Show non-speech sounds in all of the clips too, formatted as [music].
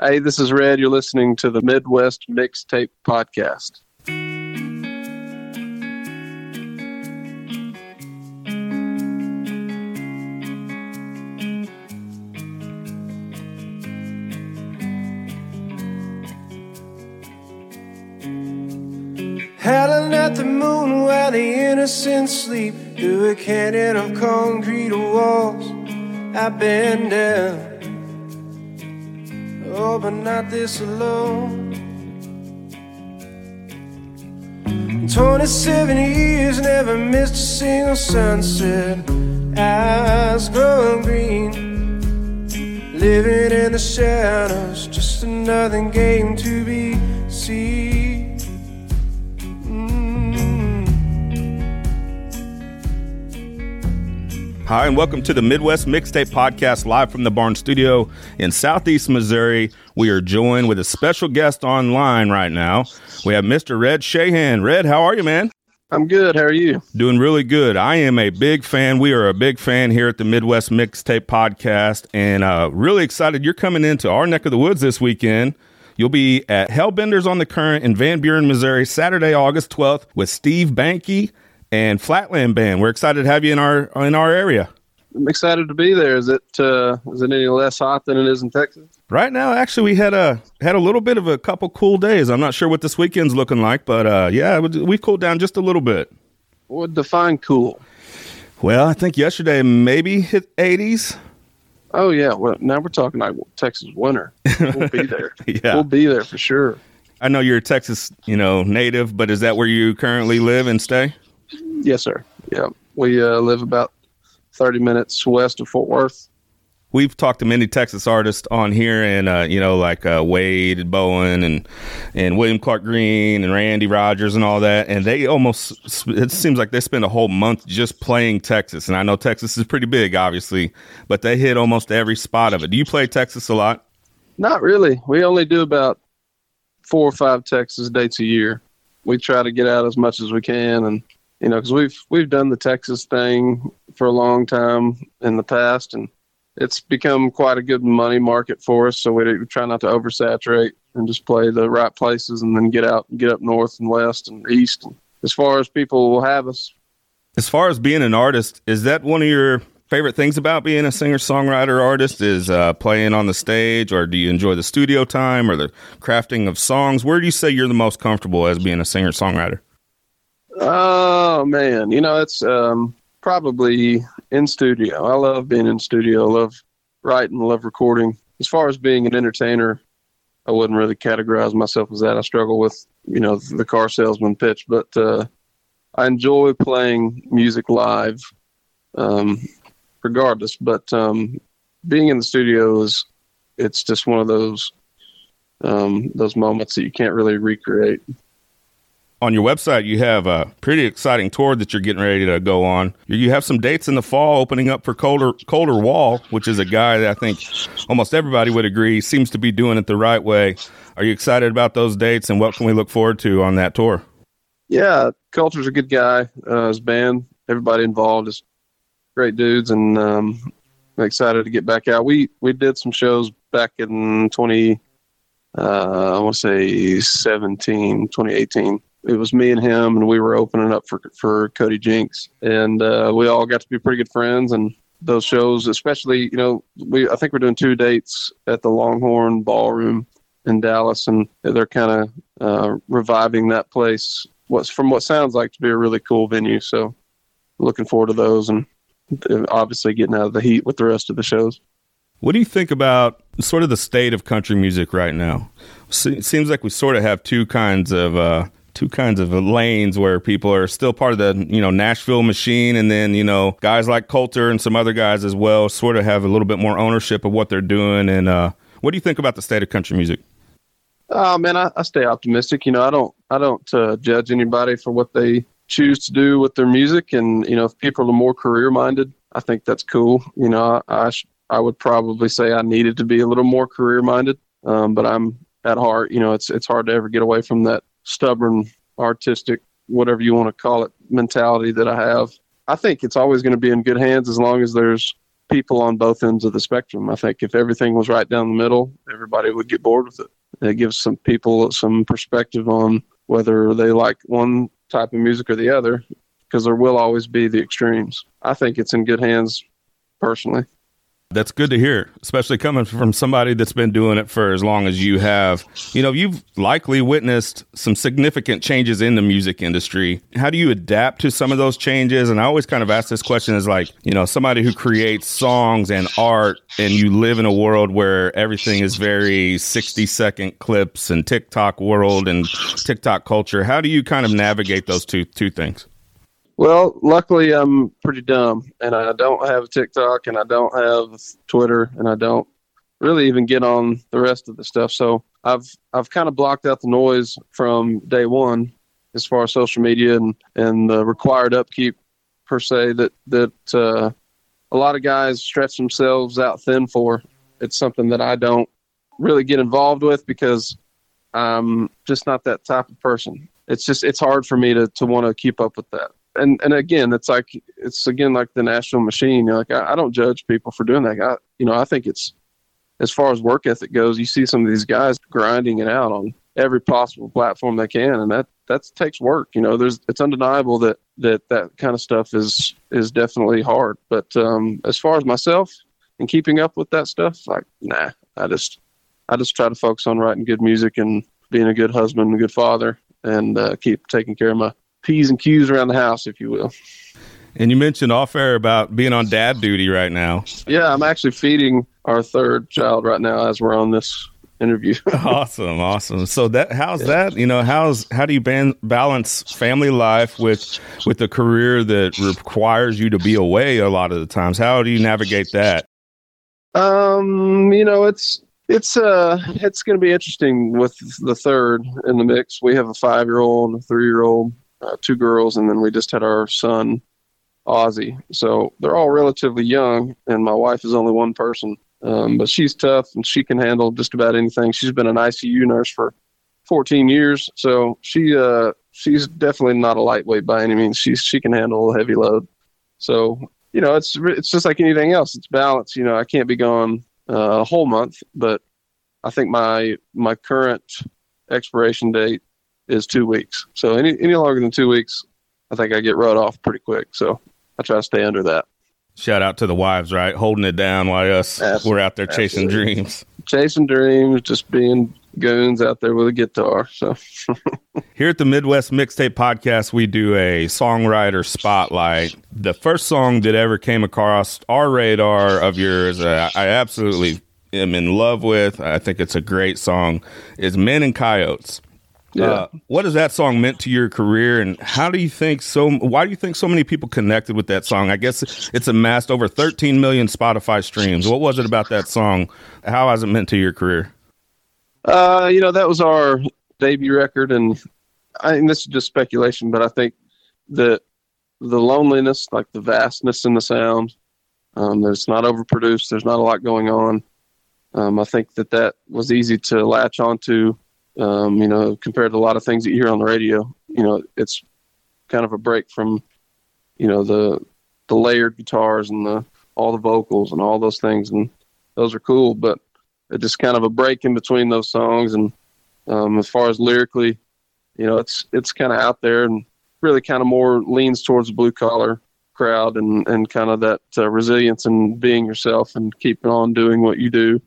Hey, this is Red. You're listening to the Midwest Mixtape Podcast. Howling at the moon while the innocent sleep through a canyon of concrete walls. I've been down, oh, but not this alone. 27 years, never missed a single sunset. Eyes growing green, living in the shadows, just another game to be seen. Hi, and welcome to the Midwest Mixtape Podcast live from the Barn Studio in Southeast Missouri. We are joined with a special guest online right now. We have Mr. Red Shahan. Red, how are you, man? I'm good. How are you? Doing really good. I am a big fan. We are a big fan here at the Midwest Mixtape Podcast, and uh, really excited you're coming into our neck of the woods this weekend. You'll be at Hellbenders on the Current in Van Buren, Missouri, Saturday, August 12th, with Steve Bankey and Flatland Band. We're excited to have you in our in our area. I'm excited to be there. Is it uh, is it any less hot than it is in Texas? Right now, actually, we had a had a little bit of a couple cool days. I'm not sure what this weekend's looking like, but uh, yeah, we cooled down just a little bit. What define cool? Well, I think yesterday maybe hit 80s. Oh yeah, well now we're talking like Texas winter. We'll be [laughs] there. yeah, we'll be there for sure. I know you're a Texas, you know, native, but is that where you currently live and stay? Yes, sir. Yeah, we uh, live about thirty minutes west of Fort Worth. We've talked to many Texas artists on here, and uh, you know, like uh, Wade Bowen and and William Clark Green and Randy Rogers and all that. And they almost it seems like they spend a whole month just playing Texas. And I know Texas is pretty big, obviously, but they hit almost every spot of it. Do you play Texas a lot? Not really. We only do about four or five Texas dates a year. We try to get out as much as we can, and you know, because we've we've done the Texas thing for a long time in the past, and it's become quite a good money market for us. So we try not to oversaturate and just play the right places, and then get out and get up north and west and east. And as far as people will have us. As far as being an artist, is that one of your favorite things about being a singer songwriter artist? Is uh, playing on the stage, or do you enjoy the studio time or the crafting of songs? Where do you say you're the most comfortable as being a singer songwriter? Oh man, you know it's um, probably in studio. I love being in studio. I love writing. I love recording. As far as being an entertainer, I wouldn't really categorize myself as that. I struggle with you know the car salesman pitch, but uh, I enjoy playing music live, um, regardless. But um, being in the studio is it's just one of those um, those moments that you can't really recreate on your website, you have a pretty exciting tour that you're getting ready to go on. You have some dates in the fall opening up for Colder Colter Wall, which is a guy that I think almost everybody would agree seems to be doing it the right way. Are you excited about those dates and what can we look forward to on that tour? Yeah, Colter's a good guy. Uh, his band, everybody involved is great dudes, and um, I'm excited to get back out. We we did some shows back in 20, uh, I want to say 17, 2018 it was me and him, and we were opening up for for Cody Jinks, and uh, we all got to be pretty good friends. And those shows, especially, you know, we I think we're doing two dates at the Longhorn Ballroom in Dallas, and they're kind of uh, reviving that place. What's from what sounds like to be a really cool venue. So, looking forward to those, and obviously getting out of the heat with the rest of the shows. What do you think about sort of the state of country music right now? Seems like we sort of have two kinds of uh, two kinds of lanes where people are still part of the you know Nashville machine, and then you know guys like Colter and some other guys as well sort of have a little bit more ownership of what they're doing. And uh, what do you think about the state of country music? Oh man, I, I stay optimistic. You know, I don't I don't uh, judge anybody for what they choose to do with their music, and you know, if people are more career minded, I think that's cool. You know, I I, sh- I would probably say I needed to be a little more career minded, um, but I'm at heart, you know, it's it's hard to ever get away from that stubborn, artistic, whatever you want to call it, mentality that I have. I think it's always going to be in good hands as long as there's people on both ends of the spectrum. I think if everything was right down the middle, everybody would get bored with it. It gives some people some perspective on whether they like one type of music or the other, because there will always be the extremes. I think it's in good hands, personally. That's good to hear, especially coming from somebody that's been doing it for as long as you have. You know, you've likely witnessed some significant changes in the music industry. How do you adapt to some of those changes? And I always kind of ask this question as like, you know, somebody who creates songs and art and you live in a world where everything is very 60 second clips and TikTok world and TikTok culture. How do you kind of navigate those two two things? Well, luckily I'm pretty dumb and I don't have TikTok and I don't have Twitter and I don't really even get on the rest of the stuff. So I've I've kind of blocked out the noise from day one as far as social media and and the required upkeep per se that that uh, a lot of guys stretch themselves out thin for. It's something that I don't really get involved with because I'm just not that type of person. It's just it's hard for me to to want to keep up with that and and again, it's like it's again like the Nashville machine. You're like I, I don't judge people for doing that. I, you know, I think it's as far as work ethic goes. You see some of these guys grinding it out on every possible platform they can, and that that takes work. You know, there's it's undeniable that that that kind of stuff is is definitely hard. But um, as far as myself and keeping up with that stuff, like nah, I just I just try to focus on writing good music and being a good husband, a good father, and uh, keep taking care of my P's and Q's around the house, if you will. And you mentioned off air about being on dad duty right now. Yeah, I'm actually feeding our third child right now as we're on this interview. [laughs] awesome, awesome. So that how's yeah. that? You know, how's how do you ban- balance family life with with a career that requires you to be away a lot of the times? How do you navigate that? Um, you know, it's it's uh it's going to be interesting with the third in the mix. We have a 5-year-old, a 3-year-old, uh, two girls, and then we just had our son, Ozzy. So they're all relatively young, and my wife is only one person. Um, but she's tough and she can handle just about anything. She's been an ICU nurse for 14 years, so she uh, she's definitely not a lightweight by any means. She's she can handle a heavy load. So you know, it's it's just like anything else. It's balance. You know, I can't be gone uh, a whole month, but I think my my current expiration date is two weeks. So any any longer than two weeks, I think I get run off pretty quick. So I try to stay under that. Shout out to the wives, right? Holding it down while us Absolutely. we're out there chasing Absolutely. dreams. Chasing dreams, just being goons out there with a guitar. So [laughs] here at the Midwest Mixtape Podcast, we do a songwriter spotlight. The first song that ever came across our radar of yours, uh, I absolutely am in love with. I think it's a great song. Is Men and Coyotes. Yeah. Uh, what has that song meant to your career, and how do you think so? Why do you think so many people connected with that song? I guess it's amassed over 13 million Spotify streams. What was it about that song? How has it meant to your career? Uh, you know, that was our debut record, and I mean, this is just speculation, but I think that the loneliness, like the vastness in the sound, um, that it's not overproduced. There's not a lot going on. Um, I think that that was easy to latch onto um, you know, compared to a lot of things that you hear on the radio, you know, it's kind of a break from, you know, the the layered guitars and the all the vocals and all those things, and those are cool. But it's just kind of a break in between those songs. And um, as far as lyrically, you know, it's it's kind of out there and really kind of more leans towards the blue collar crowd and and kind of that uh, resilience and being yourself and keeping on doing what you do,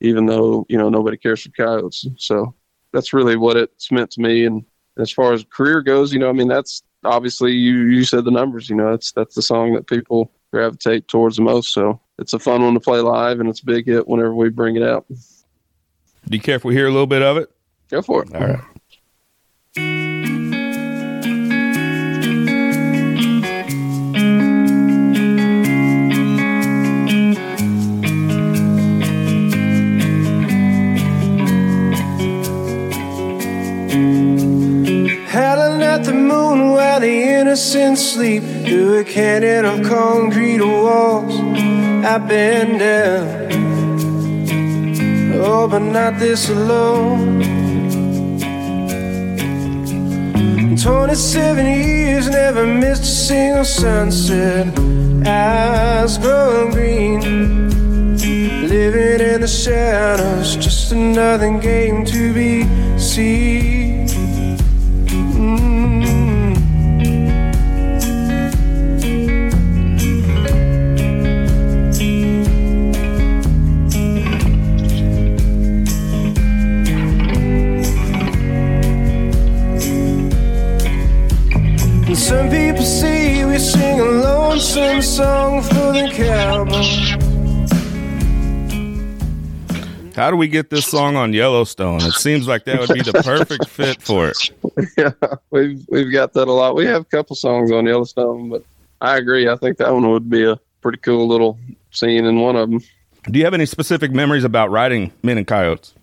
even though you know nobody cares for coyotes. So that's really what it's meant to me. And as far as career goes, you know, I mean, that's obviously you you said the numbers. You know, that's that's the song that people gravitate towards the most. So it's a fun one to play live, and it's a big hit whenever we bring it out. Do you care if we hear a little bit of it? Go for it. All right. Innocent sleep through a canyon of concrete walls. I've been down, oh, but not this alone. 27 years, never missed a single sunset. as growing green. Living in the shadows, just another game to be seen. How do we get this song on Yellowstone? It seems like that would be the perfect fit for it. [laughs] yeah, we've we've got that a lot. We have a couple songs on Yellowstone, but I agree. I think that one would be a pretty cool little scene in one of them. Do you have any specific memories about writing Men and Coyotes?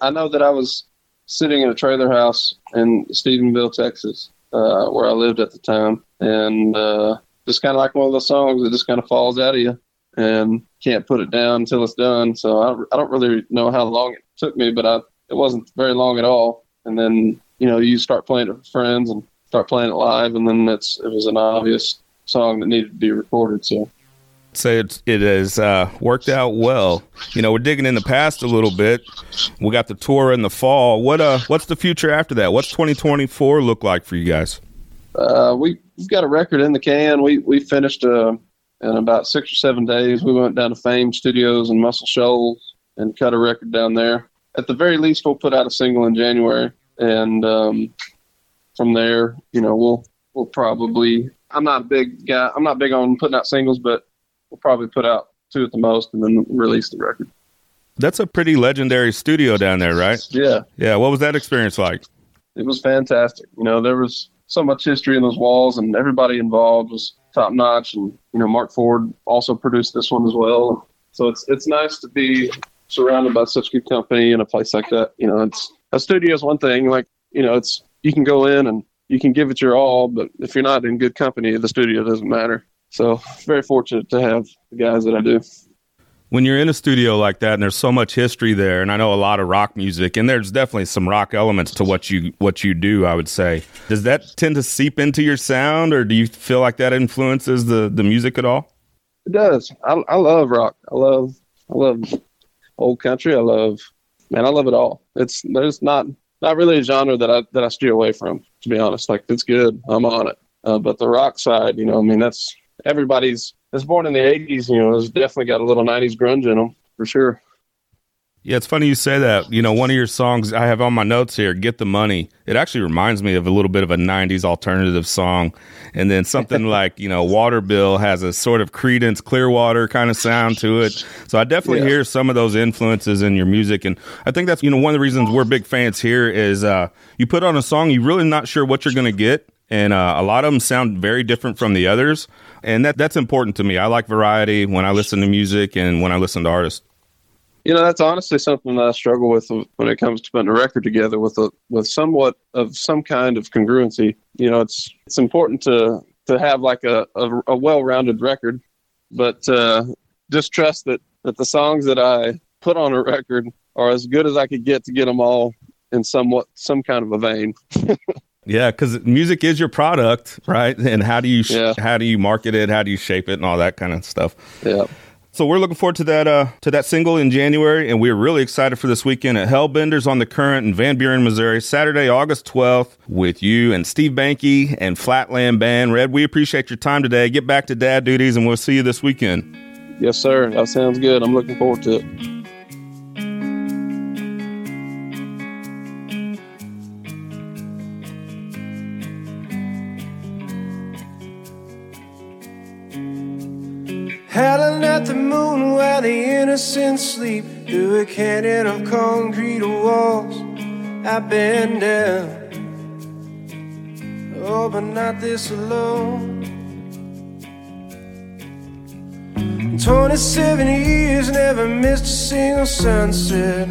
I know that I was sitting in a trailer house in Stephenville, Texas, uh, where I lived at the time, and uh, just kind of like one of those songs that just kind of falls out of you and can't put it down until it's done. So I, I don't really know how long it took me, but I, it wasn't very long at all. And then you know you start playing it with friends and start playing it live, and then it's it was an obvious song that needed to be recorded. So say it's, it has uh, worked out well. You know, we're digging in the past a little bit. We got the tour in the fall. What uh, what's the future after that? What's 2024 look like for you guys? Uh, we we've got a record in the can. We we finished uh, in about six or seven days. We went down to Fame Studios in Muscle Shoals and cut a record down there. At the very least, we'll put out a single in January, and um, from there, you know, we'll we'll probably. I'm not a big guy. I'm not big on putting out singles, but we'll probably put out two at the most, and then release the record. That's a pretty legendary studio down there, right? Yeah, Yeah. What was that experience like? it was fantastic. You know, there was so much history in those walls, and everybody involved was top notch. And you know, Mark Ford also produced this one as well. So it's it's nice to be surrounded by such good company in a place like that. You know, it's a studio is one thing. Like you know, it's you can go in and you can give it your all, but if you're not in good company, the studio doesn't matter. So very fortunate to have the guys that I do. When you're in a studio like that, and there's so much history there, and I know a lot of rock music, and there's definitely some rock elements to what you what you do. I would say, does that tend to seep into your sound, or do you feel like that influences the the music at all? It does. I, I love rock. I love I love old country. I love man. I love it all. It's there's not not really a genre that I that I steer away from. To be honest, like it's good. I'm on it. Uh, but the rock side, you know, I mean, that's everybody's. That's born in the '80s. You know, has definitely got a little '90s grunge in them for sure. Yeah, it's funny you say that. You know, one of your songs I have on my notes here, "Get the Money." It actually reminds me of a little bit of a '90s alternative song, and then something [laughs] like you know, "Water Bill" has a sort of Creedence Clearwater kind of sound to it. So I definitely Yeah. hear some of those influences in your music, and I think that's you know one of the reasons we're big fans here is uh, you put on a song, you're really not sure what you're going to get, and uh, a lot of them sound very different from the others, and that that's important to me. I like variety when I listen to music and when I listen to artists. You know, that's honestly something that I struggle with when it comes to putting a record together with a with somewhat of some kind of congruency. You know, it's it's important to to have like a a, a well rounded record, but uh, just trust that that the songs that I put on a record are as good as I could get to get them all in somewhat some kind of a vein. [laughs] Yeah, because music is your product, right? And how do you sh- Yeah. how do you market it? How do you shape it, and all that kind of stuff. Yeah. So we're looking forward to that uh, to that single in January, and we're really excited for this weekend at Hellbenders on the Current in Van Buren, Missouri, Saturday, August twelfth, with you and Steve Bankey and Flatland Band. Red, we appreciate your time today. Get back to dad duties, and we'll see you this weekend. Yes, sir. That sounds good. I'm looking forward to it. Innocent sleep through a canyon of concrete walls. I've been down, oh, but not this alone. 27 years, never missed a single sunset.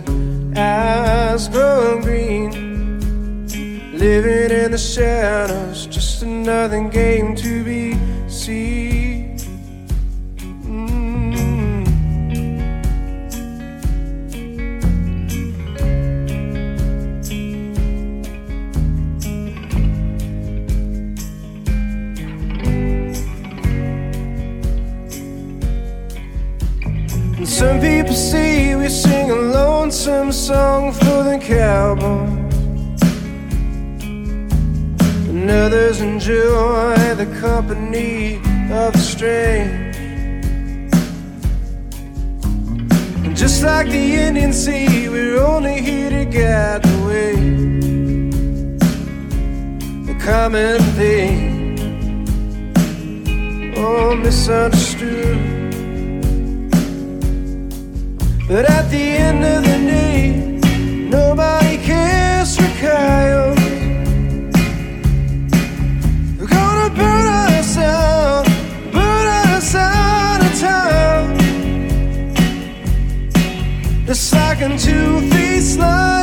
Eyes growing green, living in the shadows, just another game to be seen. And some people see we sing a lonesome song for the cowboys. And others enjoy the company of the strange. And just like the Indian Sea, we're only here to get away. The common thing, oh, misunderstood. But at the end of the day, nobody cares for coyotes. We're gonna burn us out, burn us out of town. Just like a two-faced lion,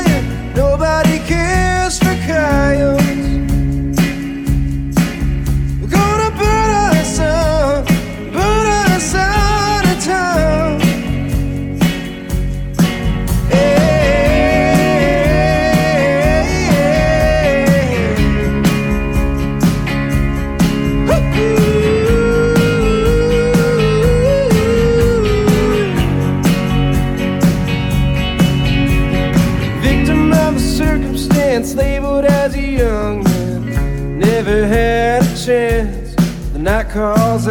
Out.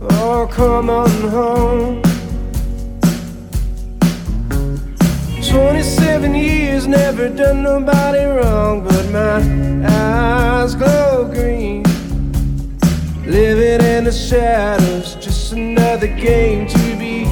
Oh, come on home. 27 years, never done nobody wrong, but my eyes glow green. Living in the shadows, just another game to be